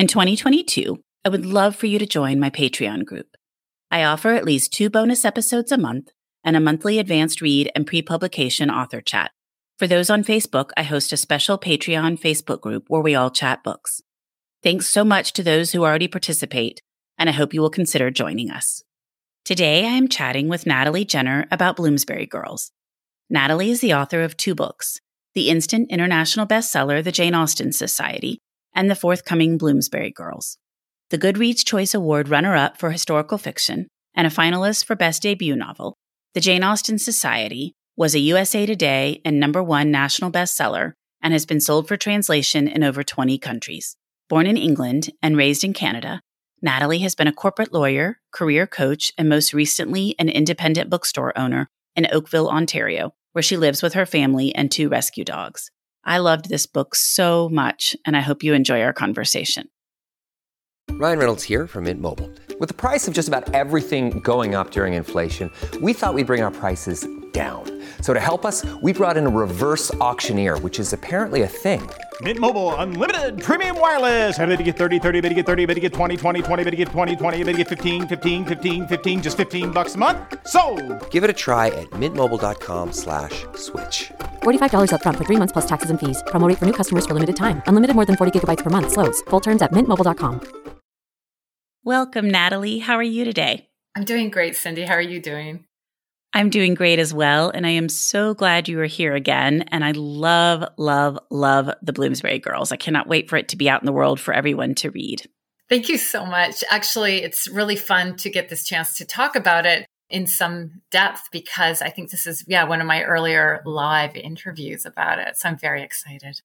In 2022, I would love for you to join my Patreon group. I offer at least two bonus episodes a month and a monthly advanced read and pre publication author chat. For those on Facebook, I host a special Patreon Facebook group where we all chat books. Thanks so much to those who already participate, and I hope you will consider joining us. Today, I am chatting with Natalie Jenner about Bloomsbury Girls. Natalie is the author of two books the instant international bestseller, The Jane Austen Society, and the forthcoming Bloomsbury Girls. The Goodreads Choice Award runner up for historical fiction and a finalist for Best Debut Novel, The Jane Austen Society was a USA Today and number one national bestseller and has been sold for translation in over 20 countries. Born in England and raised in Canada, Natalie has been a corporate lawyer, career coach, and most recently an independent bookstore owner in Oakville, Ontario, where she lives with her family and two rescue dogs. I loved this book so much, and I hope you enjoy our conversation. Ryan Reynolds here from Mint Mobile. With the price of just about everything going up during inflation, we thought we'd bring our prices down. So to help us, we brought in a reverse auctioneer, which is apparently a thing. Mint Mobile unlimited premium wireless. Ready to get 30, 30, bit to get 30, bit to get 20, 20, 20, bit to get 20, 20, bit to get 15, 15, 15, 15 just 15 bucks a month. So, Give it a try at mintmobile.com/switch. slash $45 upfront for three months plus taxes and fees. Promo for new customers for limited time. Unlimited more than 40 gigabytes per month. Slows. Full terms at mintmobile.com. Welcome, Natalie. How are you today? I'm doing great, Cindy. How are you doing? I'm doing great as well. And I am so glad you are here again. And I love, love, love the Bloomsbury Girls. I cannot wait for it to be out in the world for everyone to read. Thank you so much. Actually, it's really fun to get this chance to talk about it in some depth because I think this is, yeah, one of my earlier live interviews about it. So I'm very excited.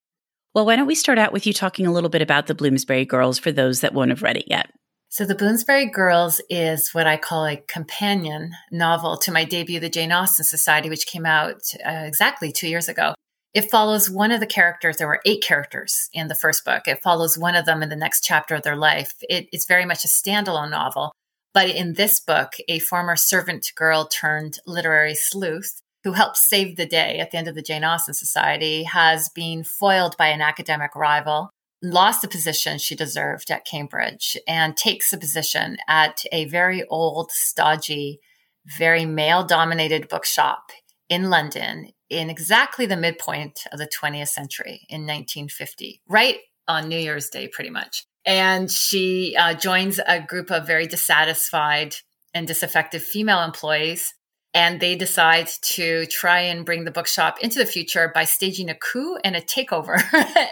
Well, why don't we start out with you talking a little bit about the Bloomsbury Girls for those that won't have read it yet? So The Bloomsbury Girls is what I call a companion novel to my debut, The Jane Austen Society, which came out uh, exactly two years ago. It follows one of the characters. There were eight characters in the first book. It follows one of them in the next chapter of their life. It, it's very much a standalone novel. But in this book, a former servant girl turned literary sleuth who helps save the day at the end of the Jane Austen Society has been foiled by an academic rival lost the position she deserved at Cambridge and takes a position at a very old, stodgy, very male dominated bookshop in London in exactly the midpoint of the 20th century in 1950, right on New Year's Day, pretty much. And she uh, joins a group of very dissatisfied and disaffected female employees and they decide to try and bring the bookshop into the future by staging a coup and a takeover.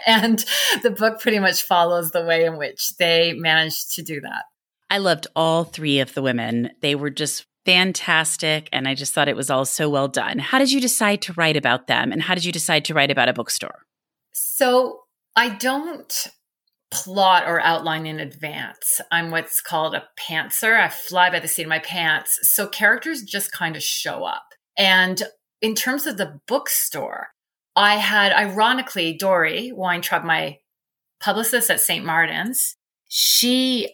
and the book pretty much follows the way in which they managed to do that. I loved all three of the women. They were just fantastic. And I just thought it was all so well done. How did you decide to write about them? And how did you decide to write about a bookstore? So I don't plot or outline in advance. I'm what's called a pantser. I fly by the seat of my pants. So characters just kind of show up. And in terms of the bookstore, I had ironically Dori Weintraub, my publicist at St. Martin's. She,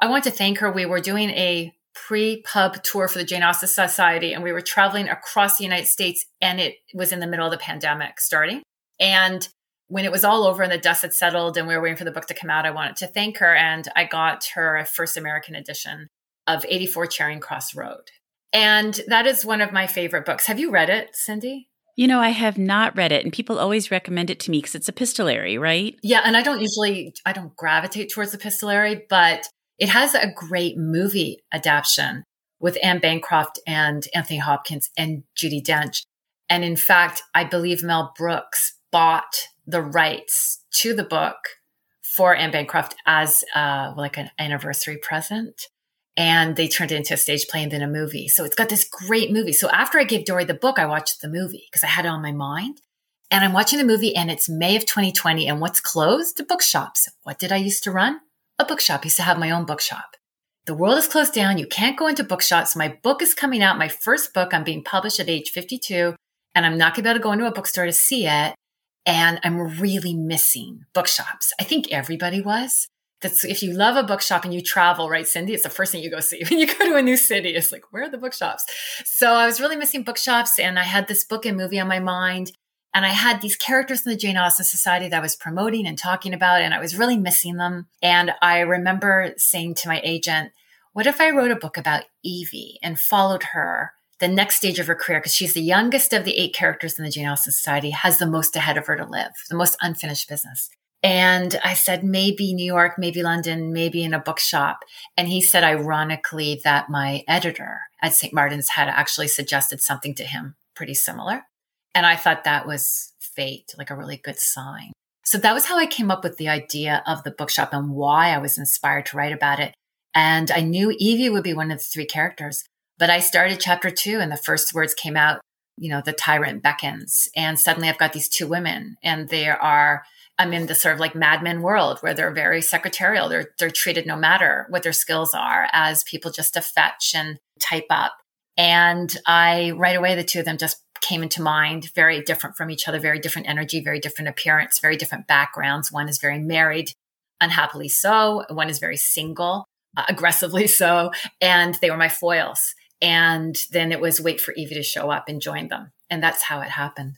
I want to thank her. We were doing a pre pub tour for the Jane Austen Society and we were traveling across the United States and it was in the middle of the pandemic starting. And when it was all over and the dust had settled and we were waiting for the book to come out, I wanted to thank her and I got her a first American edition of 84 Charing Cross Road. And that is one of my favorite books. Have you read it, Cindy? You know, I have not read it, and people always recommend it to me because it's epistolary, right? Yeah, and I don't usually I don't gravitate towards epistolary, but it has a great movie adaptation with Anne Bancroft and Anthony Hopkins and Judi Dench. And in fact, I believe Mel Brooks bought the rights to the book for Anne Bancroft as uh, like an anniversary present. And they turned it into a stage play and then a movie. So it's got this great movie. So after I gave Dori the book, I watched the movie because I had it on my mind. And I'm watching the movie and it's May of 2020. And what's closed? Bookshops. What did I used to run? A bookshop. I used to have my own bookshop. The world is closed down. You can't go into bookshops. My book is coming out. My first book. I'm being published at age 52 and I'm not going to be able to go into a bookstore to see it. And I'm really missing bookshops. I think everybody was. That's if you love a bookshop and you travel, right, Cindy? It's the first thing you go see when you go to a new city. It's like, where are the bookshops? So I was really missing bookshops, and I had this book and movie on my mind. And I had these characters in the Jane Austen Society that I was promoting and talking about, and I was really missing them. And I remember saying to my agent, What if I wrote a book about Evie and followed her the next stage of her career, because she's the youngest of the eight characters in the Jane Austen Society, has the most ahead of her to live, the most unfinished business. And I said, maybe New York, maybe London, maybe in a bookshop. And he said, ironically, that my editor at St. Martin's had actually suggested something to him pretty similar. And I thought that was fate, like a really good sign. So that was how I came up with the idea of the bookshop and why I was inspired to write about it. And I knew Evie would be one of the three characters. But I started chapter two and the first words came out, you know, the tyrant beckons. And suddenly I've got these two women and they are, I'm in the sort of like madmen world where they're very secretarial. They're, they're treated no matter what their skills are as people just to fetch and type up. And I, right away, the two of them just came into mind, very different from each other, very different energy, very different appearance, very different backgrounds. One is very married, unhappily so. One is very single, uh, aggressively so. And they were my foils. And then it was wait for Evie to show up and join them. And that's how it happened.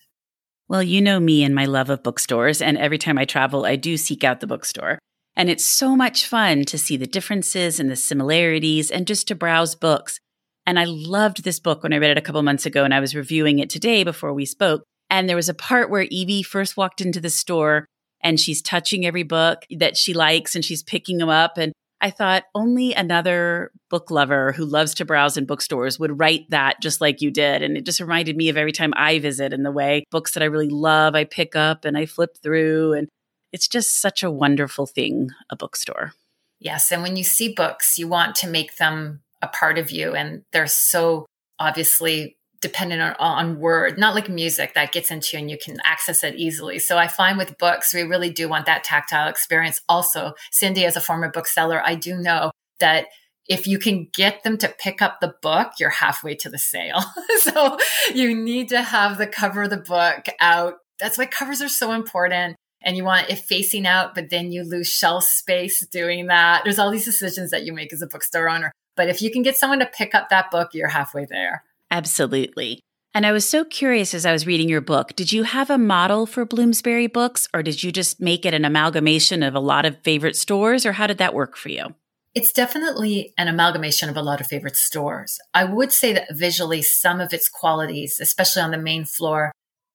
Well, you know me and my love of bookstores. And every time I travel, I do seek out the bookstore. And it's so much fun to see the differences and the similarities and just to browse books. And I loved this book when I read it a couple months ago and I was reviewing it today before we spoke. And there was a part where Evie first walked into the store and she's touching every book that she likes and she's picking them up. And I thought only another book lover who loves to browse in bookstores would write that just like you did. And it just reminded me of every time I visit and the way books that I really love, I pick up and I flip through. And it's just such a wonderful thing, a bookstore. Yes. And when you see books, you want to make them a part of you. And they're so obviously dependent on, on word, not like music that gets into you and you can access it easily. So I find with books, we really do want that tactile experience. Also, Cindy, as a former bookseller, I do know that if you can get them to pick up the book, you're halfway to the sale. so you need to have the cover of the book out. That's why covers are so important. And you want it facing out, but then you lose shelf space doing that. There's all these decisions that you make as a bookstore owner. But if you can get someone to pick up that book, you're halfway there. Absolutely. And I was so curious as I was reading your book. Did you have a model for Bloomsbury books, or did you just make it an amalgamation of a lot of favorite stores, or how did that work for you? It's definitely an amalgamation of a lot of favorite stores. I would say that visually, some of its qualities, especially on the main floor,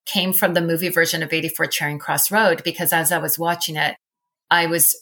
came from the movie version of 84 Charing Cross Road, because as I was watching it, I was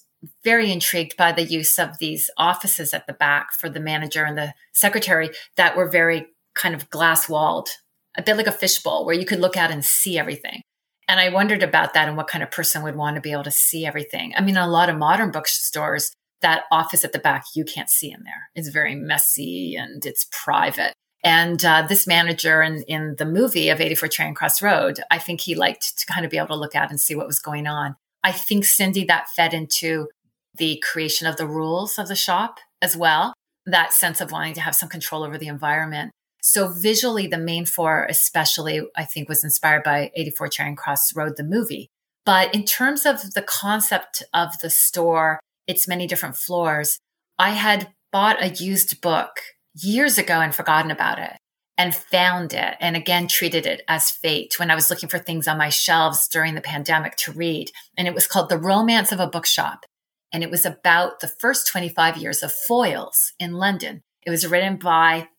very intrigued by the use of these offices at the back for the manager and the secretary that were very kind of glass walled, a bit like a fishbowl where you could look out and see everything. And I wondered about that and what kind of person would want to be able to see everything. I mean, a lot of modern bookstores, that office at the back, you can't see in there. It's very messy and it's private. And uh, this manager in, in the movie of 84 Charing Cross Road, I think he liked to kind of be able to look out and see what was going on. I think, Cindy, that fed into the creation of the rules of the shop as well. That sense of wanting to have some control over the environment. So visually, the main four, especially, I think was inspired by 84 Charing Cross Road, the movie. But in terms of the concept of the store, its many different floors, I had bought a used book years ago and forgotten about it and found it and again treated it as fate when I was looking for things on my shelves during the pandemic to read. And it was called The Romance of a Bookshop. And it was about the first 25 years of Foyles in London It was written by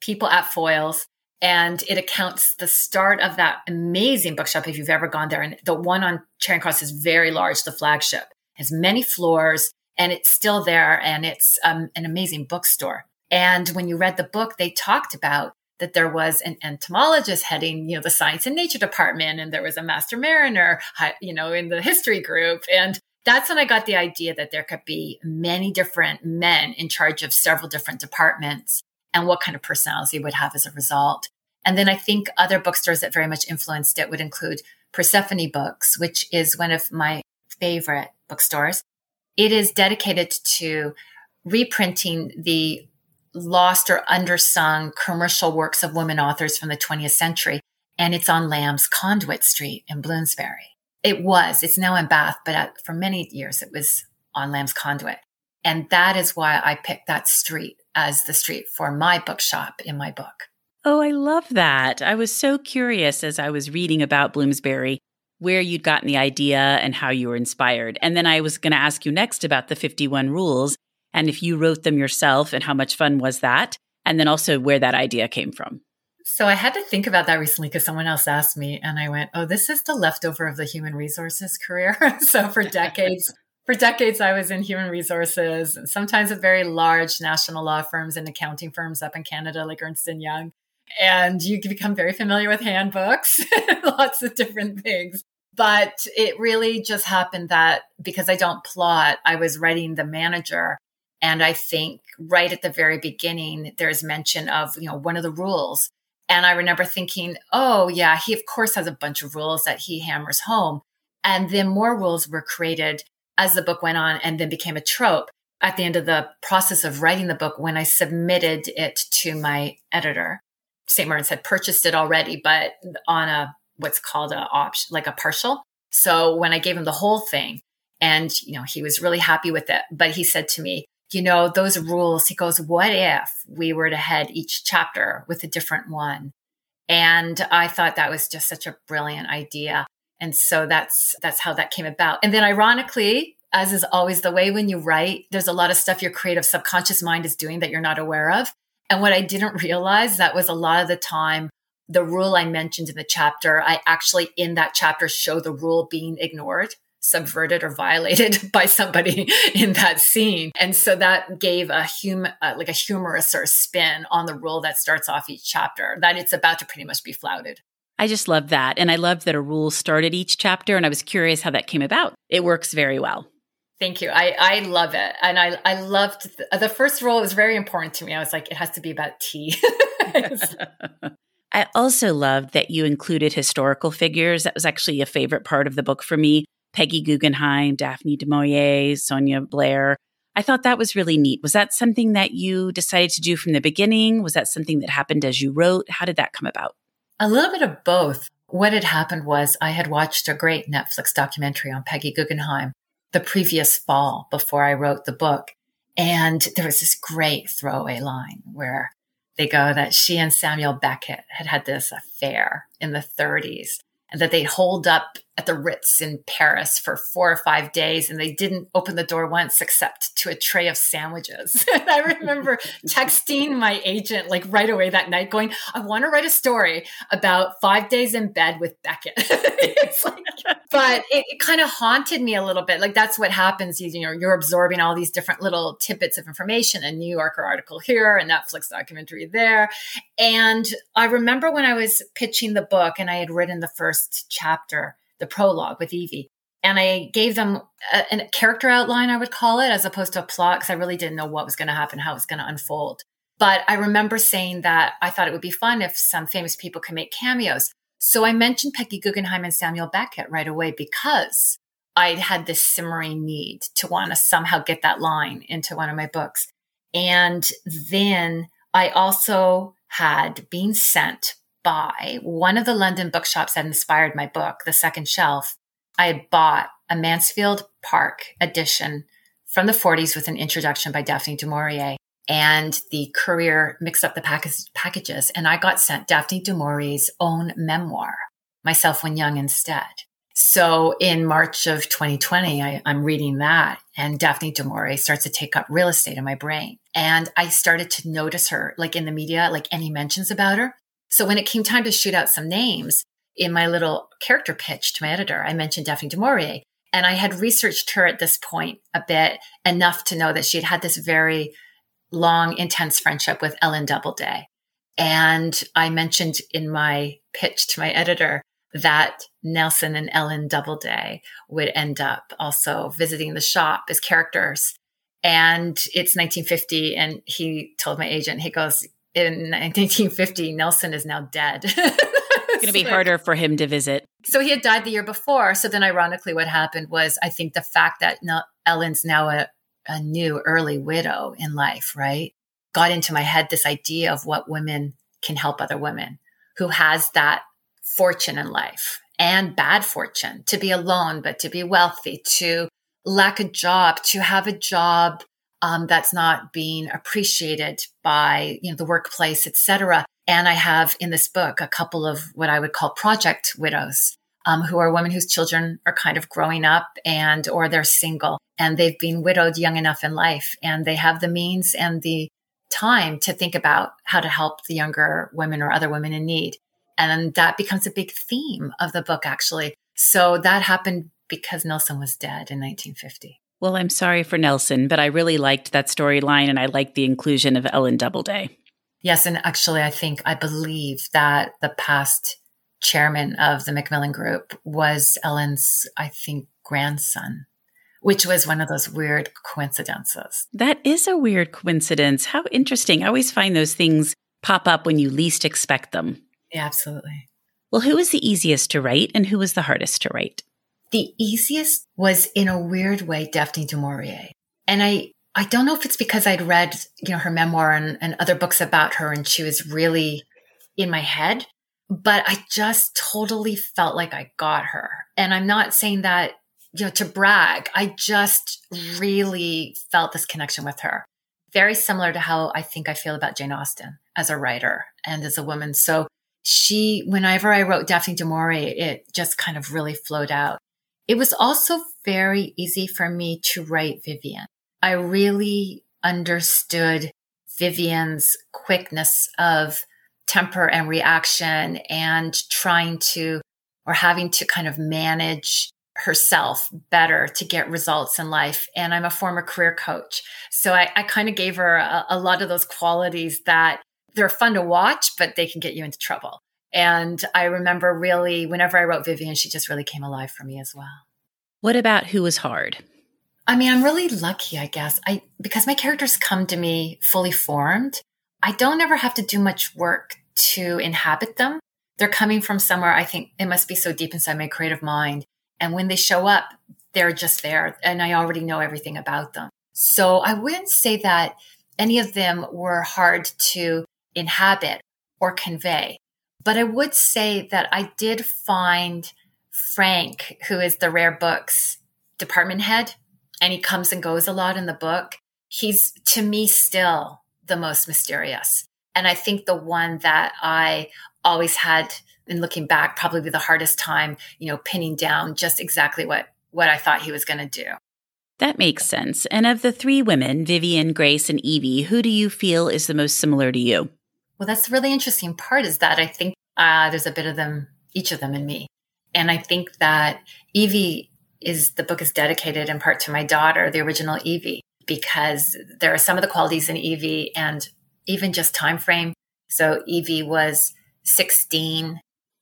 people at Foyles. and it accounts the start of that amazing bookshop if you've ever gone there. And the one on Charing Cross is very large, the flagship has many floors and it's still there and it's um, an amazing bookstore. And when you read the book, they talked about that there was an entomologist heading, you know, the science and nature department, and there was a master mariner, you know, in the history group. And that's when I got the idea that there could be many different men in charge of several different departments and what kind of personality would have as a result. And then I think other bookstores that very much influenced it would include Persephone Books, which is one of my favorite bookstores. It is dedicated to reprinting the lost or undersung commercial works of women authors from the 20th century. And it's on Lamb's Conduit Street in Bloomsbury. It was, it's now in Bath, but for many years it was on Lamb's Conduit. And that is why I picked that street as the street for my bookshop in my book. Oh, I love that. I was so curious as I was reading about Bloomsbury where you'd gotten the idea and how you were inspired. And then I was going to ask you next about the 51 rules and if you wrote them yourself and how much fun was that? And then also where that idea came from. So I had to think about that recently because someone else asked me and I went, "Oh, this is the leftover of the human resources career." so for decades for decades I was in human resources, sometimes at very large national law firms and accounting firms up in Canada like Ernst and Young. And you become very familiar with handbooks, lots of different things. But it really just happened that because I don't plot, I was writing the manager and I think right at the very beginning, there's mention of, you know, one of the rules. And I remember thinking, oh, yeah, he of course has a bunch of rules that he hammers home. And then more rules were created as the book went on and then became a trope. At the end of the process of writing the book, when I submitted it to my editor, St. Martin's had purchased it already, but on a what's called a option, like a partial. So when I gave him the whole thing, and you know he was really happy with it, but he said to me, you know, those rules, he goes, what if we were to head each chapter with a different one? And I thought that was just such a brilliant idea. And so that's, that's how that came about. And then ironically, as is always the way when you write, there's a lot of stuff your creative subconscious mind is doing that you're not aware of. And what I didn't realize that was a lot of the time the rule I mentioned in the chapter, I actually in that chapter show the rule being ignored subverted or violated by somebody in that scene. And so that gave a hum uh, like a humorous sort of spin on the rule that starts off each chapter that it's about to pretty much be flouted. I just love that. And I love that a rule started each chapter. And I was curious how that came about. It works very well. Thank you. I, I love it. And I, I loved the, the first rule was very important to me. I was like, it has to be about tea. I also loved that you included historical figures. That was actually a favorite part of the book for me. Peggy Guggenheim, Daphne du Maurier, Sonia Blair. I thought that was really neat. Was that something that you decided to do from the beginning? Was that something that happened as you wrote? How did that come about? A little bit of both. What had happened was I had watched a great Netflix documentary on Peggy Guggenheim the previous fall before I wrote the book. And there was this great throwaway line where they go that she and Samuel Beckett had had this affair in the 30s and that they hold up at the Ritz in Paris for four or five days and they didn't open the door once except to a tray of sandwiches. and I remember texting my agent like right away that night going, I want to write a story about five days in bed with Beckett. like, but it, it kind of haunted me a little bit. Like that's what happens. You, you know, you're absorbing all these different little tidbits of information, a New Yorker article here, a Netflix documentary there. And I remember when I was pitching the book and I had written the first chapter, the prologue with Evie. And I gave them a, a character outline, I would call it, as opposed to a plot, because I really didn't know what was going to happen, how it was going to unfold. But I remember saying that I thought it would be fun if some famous people could make cameos. So I mentioned Peggy Guggenheim and Samuel Beckett right away because I had this simmering need to want to somehow get that line into one of my books. And then I also had been sent by one of the London bookshops that inspired my book, The Second Shelf. I had bought a Mansfield Park edition from the 40s with an introduction by Daphne du Maurier. And the courier mixed up the pack- packages, and I got sent Daphne du Maurier's own memoir, Myself When Young, instead. So in March of 2020, I, am reading that and Daphne du Maurier starts to take up real estate in my brain. And I started to notice her like in the media, like any mentions about her. So when it came time to shoot out some names in my little character pitch to my editor, I mentioned Daphne du Maurier. And I had researched her at this point a bit enough to know that she had had this very long, intense friendship with Ellen Doubleday. And I mentioned in my pitch to my editor that Nelson and Ellen Doubleday would end up also visiting the shop as characters. And it's 1950. And he told my agent, he goes, in 1950, Nelson is now dead. it's going to be harder for him to visit. So he had died the year before. So then, ironically, what happened was I think the fact that Ellen's now a, a new early widow in life, right, got into my head this idea of what women can help other women who has that fortune in life and bad fortune to be alone, but to be wealthy, to lack a job, to have a job um, that's not being appreciated by you know the workplace, etc. And I have in this book a couple of what I would call project widows, um, who are women whose children are kind of growing up and or they're single and they've been widowed young enough in life and they have the means and the time to think about how to help the younger women or other women in need. And that becomes a big theme of the book, actually. So that happened because Nelson was dead in 1950. Well, I'm sorry for Nelson, but I really liked that storyline and I liked the inclusion of Ellen Doubleday. Yes. And actually, I think, I believe that the past chairman of the Macmillan Group was Ellen's, I think, grandson which was one of those weird coincidences. That is a weird coincidence. How interesting. I always find those things pop up when you least expect them. Yeah, absolutely. Well, who was the easiest to write and who was the hardest to write? The easiest was in a weird way Daphne du Maurier. And I I don't know if it's because I'd read, you know, her memoir and, and other books about her and she was really in my head, but I just totally felt like I got her. And I'm not saying that, you know, to brag. I just really felt this connection with her. Very similar to how I think I feel about Jane Austen as a writer and as a woman. So she, whenever I wrote Daphne du Maurier, it just kind of really flowed out. It was also very easy for me to write Vivian. I really understood Vivian's quickness of temper and reaction and trying to or having to kind of manage herself better to get results in life. And I'm a former career coach. So I, I kind of gave her a, a lot of those qualities that they're fun to watch, but they can get you into trouble. And I remember really, whenever I wrote Vivian, she just really came alive for me as well. What about who was hard? I mean, I'm really lucky, I guess. I because my characters come to me fully formed. I don't ever have to do much work to inhabit them. They're coming from somewhere I think it must be so deep inside my creative mind. And when they show up, they're just there and I already know everything about them. So I wouldn't say that any of them were hard to inhabit or convey. But I would say that I did find Frank, who is the rare books department head, and he comes and goes a lot in the book. He's to me still the most mysterious. And I think the one that I always had in looking back probably the hardest time, you know, pinning down just exactly what what I thought he was going to do. That makes sense. And of the three women, Vivian, Grace, and Evie, who do you feel is the most similar to you? Well, that's the really interesting part is that I think uh, there's a bit of them, each of them in me. And I think that Evie is the book is dedicated in part to my daughter, the original Evie, because there are some of the qualities in Evie and even just time frame. So Evie was 16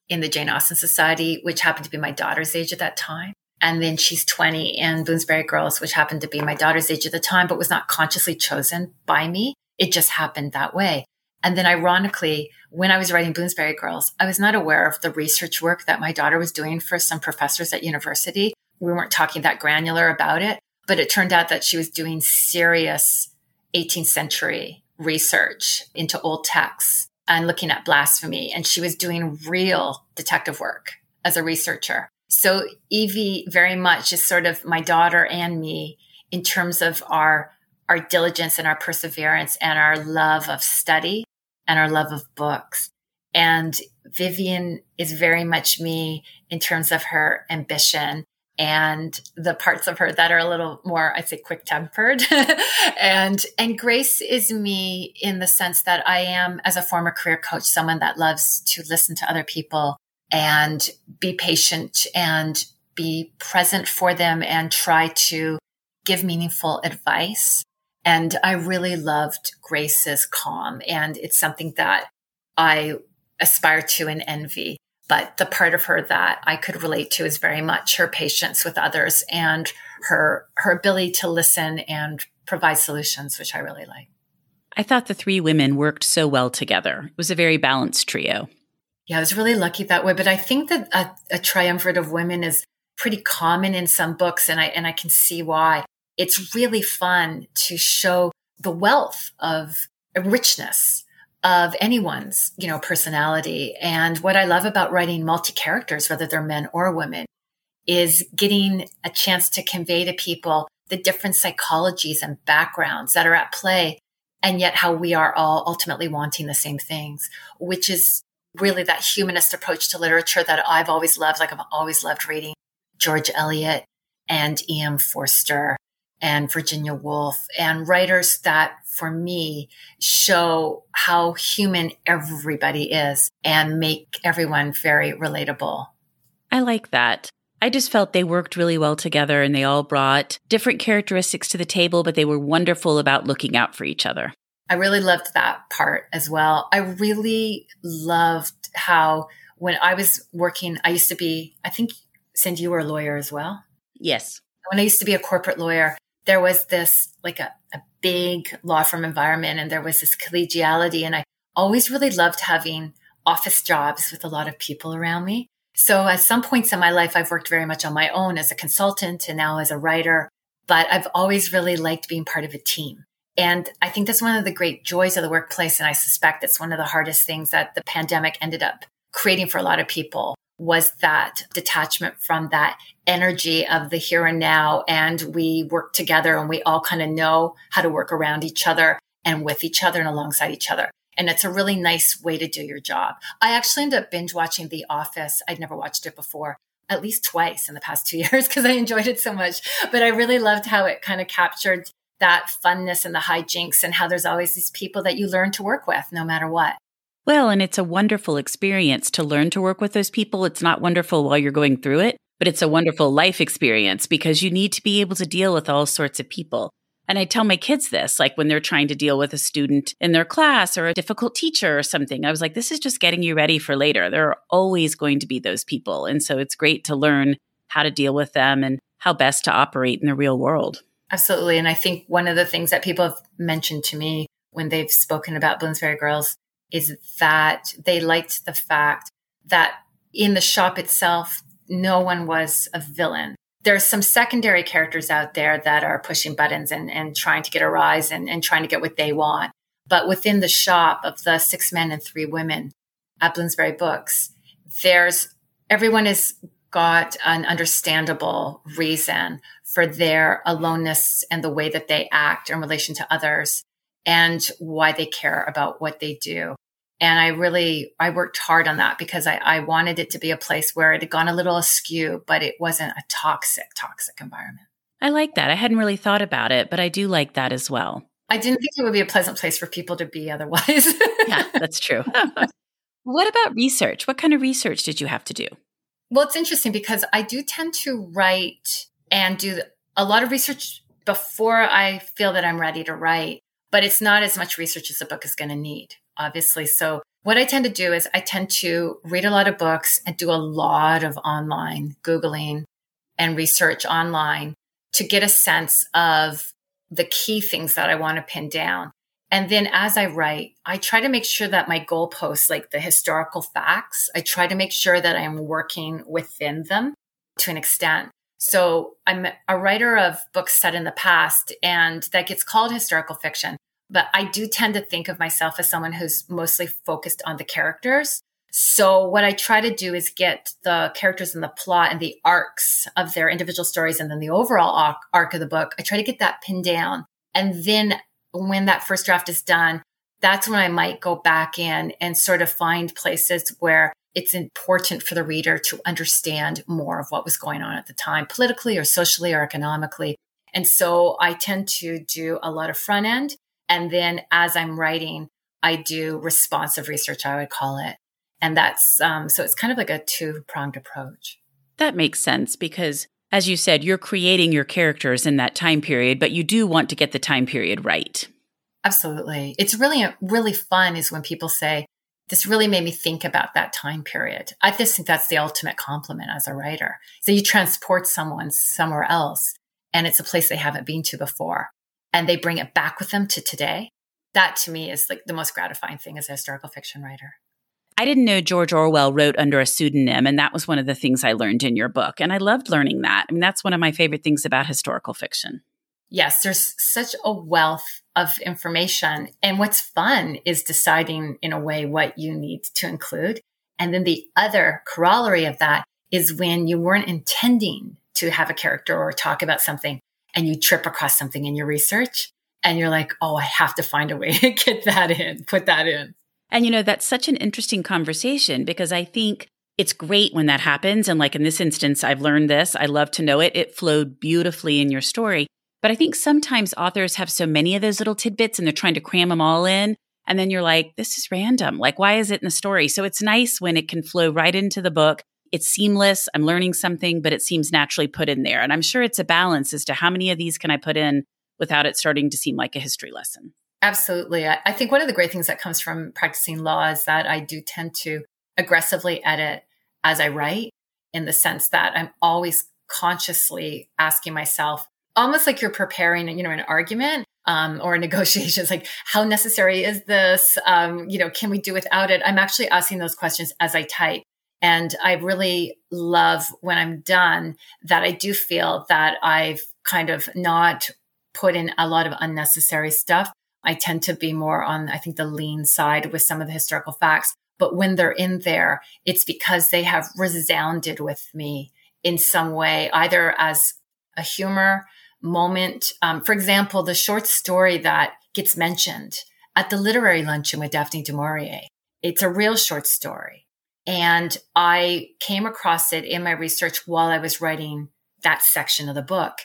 in the Jane Austen Society, which happened to be my daughter's age at that time. And then she's 20 in Bloomsbury Girls, which happened to be my daughter's age at the time, but was not consciously chosen by me. It just happened that way. And then ironically, when I was writing Bloomsbury Girls, I was not aware of the research work that my daughter was doing for some professors at university. We weren't talking that granular about it, but it turned out that she was doing serious 18th century research into old texts and looking at blasphemy. And she was doing real detective work as a researcher. So Evie very much is sort of my daughter and me in terms of our our diligence and our perseverance and our love of study and our love of books. And Vivian is very much me in terms of her ambition and the parts of her that are a little more, I'd say, quick tempered. and, and Grace is me in the sense that I am, as a former career coach, someone that loves to listen to other people and be patient and be present for them and try to give meaningful advice. And I really loved Grace's calm. And it's something that I aspire to and envy. But the part of her that I could relate to is very much her patience with others and her her ability to listen and provide solutions, which I really like. I thought the three women worked so well together. It was a very balanced trio. Yeah, I was really lucky that way. But I think that a, a triumvirate of women is pretty common in some books, and I and I can see why. It's really fun to show the wealth of richness of anyone's, you know, personality. And what I love about writing multi characters, whether they're men or women, is getting a chance to convey to people the different psychologies and backgrounds that are at play. And yet how we are all ultimately wanting the same things, which is really that humanist approach to literature that I've always loved. Like I've always loved reading George Eliot and E.M. Forster and Virginia Woolf and writers that for me show how human everybody is and make everyone very relatable. I like that. I just felt they worked really well together and they all brought different characteristics to the table, but they were wonderful about looking out for each other. I really loved that part as well. I really loved how when I was working, I used to be, I think, Cindy, you were a lawyer as well. Yes. When I used to be a corporate lawyer, there was this like a, a big law firm environment and there was this collegiality. And I always really loved having office jobs with a lot of people around me. So at some points in my life, I've worked very much on my own as a consultant and now as a writer, but I've always really liked being part of a team. And I think that's one of the great joys of the workplace. And I suspect it's one of the hardest things that the pandemic ended up creating for a lot of people was that detachment from that energy of the here and now. And we work together and we all kind of know how to work around each other and with each other and alongside each other. And it's a really nice way to do your job. I actually ended up binge watching The Office. I'd never watched it before, at least twice in the past two years because I enjoyed it so much. But I really loved how it kind of captured that funness and the hijinks and how there's always these people that you learn to work with no matter what. Well, and it's a wonderful experience to learn to work with those people. It's not wonderful while you're going through it, but it's a wonderful life experience because you need to be able to deal with all sorts of people. And I tell my kids this, like when they're trying to deal with a student in their class or a difficult teacher or something. I was like, this is just getting you ready for later. There are always going to be those people. And so it's great to learn how to deal with them and how best to operate in the real world. Absolutely. And I think one of the things that people have mentioned to me when they've spoken about Bloomsbury Girls is that they liked the fact that in the shop itself, no one was a villain. There's some secondary characters out there that are pushing buttons and, and trying to get a rise and, and trying to get what they want. But within the shop of the six men and three women at Bloomsbury Books, there's everyone has got an understandable reason for their aloneness and the way that they act in relation to others and why they care about what they do. And I really, I worked hard on that because I, I wanted it to be a place where it had gone a little askew, but it wasn't a toxic, toxic environment. I like that. I hadn't really thought about it, but I do like that as well. I didn't think it would be a pleasant place for people to be otherwise. yeah, that's true. what about research? What kind of research did you have to do? Well, it's interesting because I do tend to write and do a lot of research before I feel that I'm ready to write but it's not as much research as a book is going to need, obviously. So what I tend to do is I tend to read a lot of books and do a lot of online Googling and research online to get a sense of the key things that I want to pin down. And then as I write, I try to make sure that my goalposts, like the historical facts, I try to make sure that I'm working within them to an extent. So I'm a writer of books set in the past and that gets called historical fiction. But I do tend to think of myself as someone who's mostly focused on the characters. So what I try to do is get the characters and the plot and the arcs of their individual stories and then the overall arc, of the book. I try to get that pinned down. And then when that first draft is done, that's when I might go back in and sort of find places where it's important for the reader to understand more of what was going on at the time, politically or socially or economically. And so I tend to do a lot of front end. And then as I'm writing, I do responsive research, I would call it. And that's, um, so it's kind of like a two pronged approach. That makes sense because, as you said, you're creating your characters in that time period, but you do want to get the time period right. Absolutely. It's really, really fun is when people say, this really made me think about that time period. I just think that's the ultimate compliment as a writer. So you transport someone somewhere else and it's a place they haven't been to before and they bring it back with them to today. That to me is like the most gratifying thing as a historical fiction writer. I didn't know George Orwell wrote under a pseudonym, and that was one of the things I learned in your book. And I loved learning that. I mean, that's one of my favorite things about historical fiction. Yes, there's such a wealth of information. And what's fun is deciding in a way what you need to include. And then the other corollary of that is when you weren't intending to have a character or talk about something and you trip across something in your research and you're like, oh, I have to find a way to get that in, put that in. And you know, that's such an interesting conversation because I think it's great when that happens. And like in this instance, I've learned this. I love to know it. It flowed beautifully in your story. But I think sometimes authors have so many of those little tidbits and they're trying to cram them all in. And then you're like, this is random. Like, why is it in the story? So it's nice when it can flow right into the book. It's seamless. I'm learning something, but it seems naturally put in there. And I'm sure it's a balance as to how many of these can I put in without it starting to seem like a history lesson. Absolutely. I think one of the great things that comes from practicing law is that I do tend to aggressively edit as I write in the sense that I'm always consciously asking myself, almost like you're preparing, you know, an argument um, or a negotiation. It's like, how necessary is this? Um, you know, can we do without it? I'm actually asking those questions as I type. And I really love when I'm done that I do feel that I've kind of not put in a lot of unnecessary stuff. I tend to be more on, I think, the lean side with some of the historical facts. But when they're in there, it's because they have resounded with me in some way, either as a humor moment. Um, for example, the short story that gets mentioned at the literary luncheon with Daphne du Maurier. It's a real short story. And I came across it in my research while I was writing that section of the book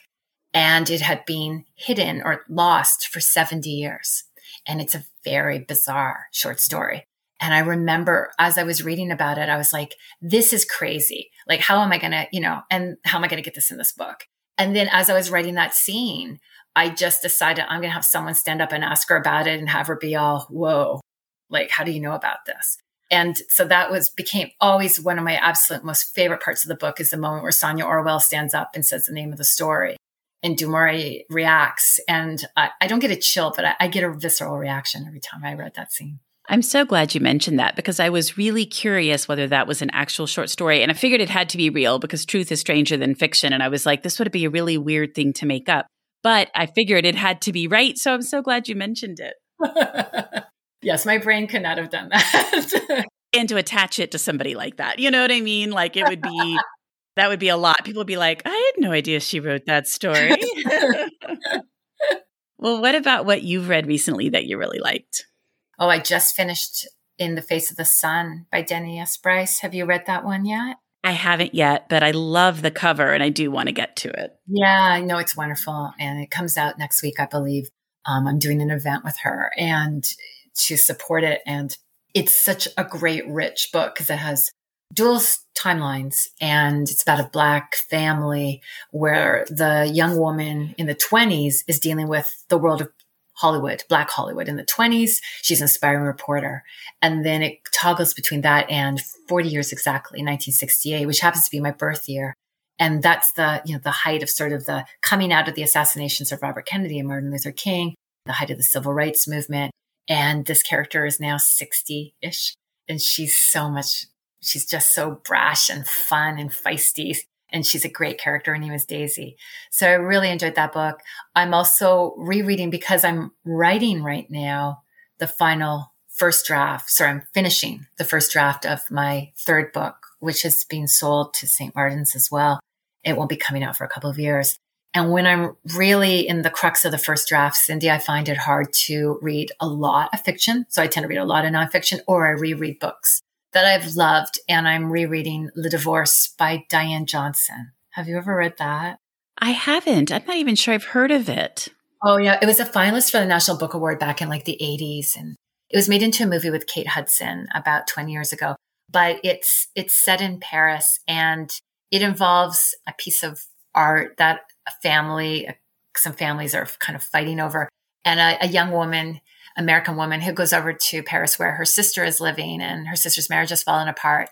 and it had been hidden or lost for 70 years. And it's a very bizarre short story. And I remember as I was reading about it, I was like, this is crazy. Like, how am I going to, you know, and how am I going to get this in this book? And then as I was writing that scene, I just decided I'm going to have someone stand up and ask her about it and have her be all, whoa, like, how do you know about this? And so that was became always one of my absolute most favorite parts of the book is the moment where Sonia Orwell stands up and says the name of the story and du Maurier reacts. And I, I don't get a chill, but I, I get a visceral reaction every time I read that scene. I'm so glad you mentioned that because I was really curious whether that was an actual short story. And I figured it had to be real because truth is stranger than fiction. And I was like, this would be a really weird thing to make up. But I figured it had to be right. So I'm so glad you mentioned it. yes, my brain could not have done that. and to attach it to somebody like that. You know what I mean? Like it would be that would be a lot. People would be like, I had no idea she wrote that story. well, what about what you've read recently that you really liked? Oh, I just finished In the Face of the Sun by Denny S. Bryce. Have you read that one yet? I haven't yet, but I love the cover and I do want to get to it. Yeah, I know it's wonderful. And it comes out next week, I believe. Um, I'm doing an event with her and to support it. And it's such a great, rich book because it has dual timelines and it's about a black family where the young woman in the 20s is dealing with the world of Hollywood, Black Hollywood in the 20s. She's an aspiring reporter. And then it toggles between that and 40 years exactly, 1968, which happens to be my birth year. And that's the, you know, the height of sort of the coming out of the assassinations of Robert Kennedy and Martin Luther King, the height of the civil rights movement. And this character is now 60 ish. And she's so much, she's just so brash and fun and feisty and she's a great character. Her name is Daisy. So I really enjoyed that book. I'm also rereading because I'm writing right now the final first draft. Sorry, I'm finishing the first draft of my third book, which is being sold to St. Martin's as well. It won't be coming out for a couple of years. And when I'm really in the crux of the first draft, Cindy, I find it hard to read a lot of fiction. So I tend to read a lot of nonfiction or I reread books that I've loved. And I'm rereading The Divorce by Diane Johnson. Have you ever read that? I haven't. I'm not even sure I've heard of it. Oh, yeah. It was a finalist for the National Book Award back in like the 80s. And it was made into a movie with Kate Hudson about 20 years ago. But it's it's set in Paris and it involves a piece of art that a family, some families are kind of fighting over, and a, a young woman, American woman, who goes over to Paris where her sister is living, and her sister's marriage has fallen apart,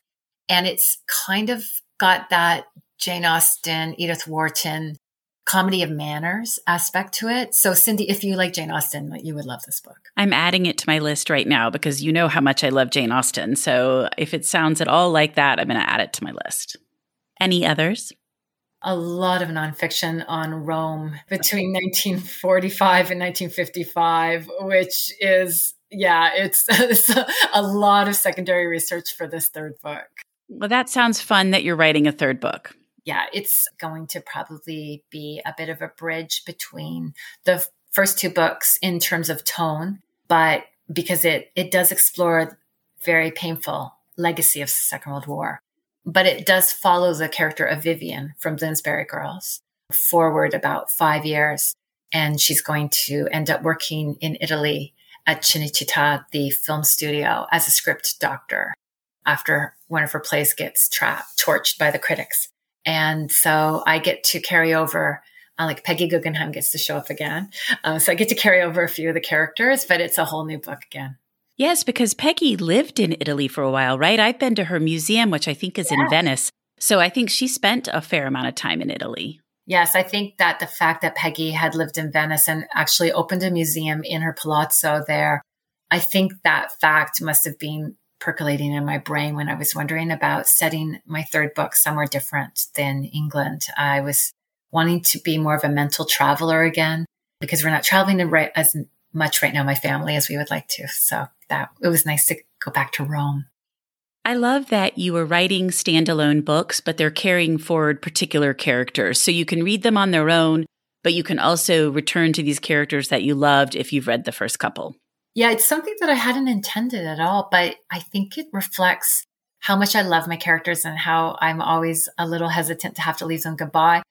and it's kind of got that Jane Austen, Edith Wharton comedy of manners aspect to it. So, Cindy, if you like Jane Austen, you would love this book. I'm adding it to my list right now because you know how much I love Jane Austen. So, if it sounds at all like that, I'm going to add it to my list. Any others? A lot of nonfiction on Rome between 1945 and 1955, which is, yeah, it's, it's a lot of secondary research for this third book. Well, that sounds fun that you're writing a third book. Yeah, it's going to probably be a bit of a bridge between the first two books in terms of tone, but because it it does explore very painful legacy of Second World War but it does follow the character of Vivian from Bloomsbury Girls forward about five years. And she's going to end up working in Italy at Cinecittà, the film studio, as a script doctor after one of her plays gets trapped, torched by the critics. And so I get to carry over, uh, like Peggy Guggenheim gets to show up again. Um, so I get to carry over a few of the characters, but it's a whole new book again. Yes, because Peggy lived in Italy for a while, right? I've been to her museum, which I think is in Venice. So I think she spent a fair amount of time in Italy. Yes, I think that the fact that Peggy had lived in Venice and actually opened a museum in her palazzo there, I think that fact must have been percolating in my brain when I was wondering about setting my third book somewhere different than England. I was wanting to be more of a mental traveler again because we're not traveling as much right now, my family, as we would like to. So that it was nice to go back to Rome. I love that you were writing standalone books, but they're carrying forward particular characters. So you can read them on their own, but you can also return to these characters that you loved if you've read the first couple. Yeah, it's something that I hadn't intended at all, but I think it reflects how much I love my characters and how I'm always a little hesitant to have to leave them goodbye.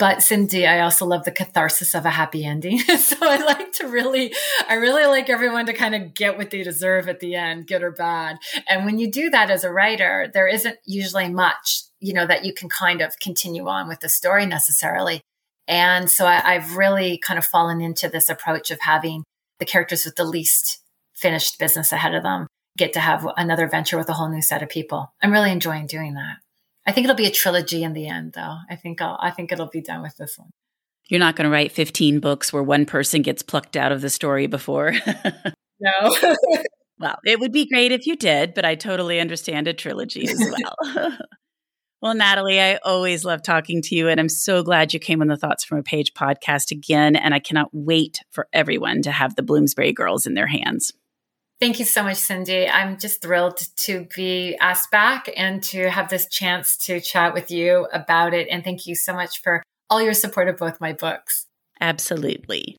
But Cindy, I also love the catharsis of a happy ending. so I like to really, I really like everyone to kind of get what they deserve at the end, good or bad. And when you do that as a writer, there isn't usually much, you know, that you can kind of continue on with the story necessarily. And so I, I've really kind of fallen into this approach of having the characters with the least finished business ahead of them get to have another venture with a whole new set of people. I'm really enjoying doing that. I think it'll be a trilogy in the end, though. I think I'll, I think it'll be done with this one. You're not going to write 15 books where one person gets plucked out of the story before. no. well, it would be great if you did, but I totally understand a trilogy as well. well, Natalie, I always love talking to you, and I'm so glad you came on the Thoughts from a Page podcast again. And I cannot wait for everyone to have the Bloomsbury Girls in their hands. Thank you so much, Cindy. I'm just thrilled to be asked back and to have this chance to chat with you about it. And thank you so much for all your support of both my books. Absolutely.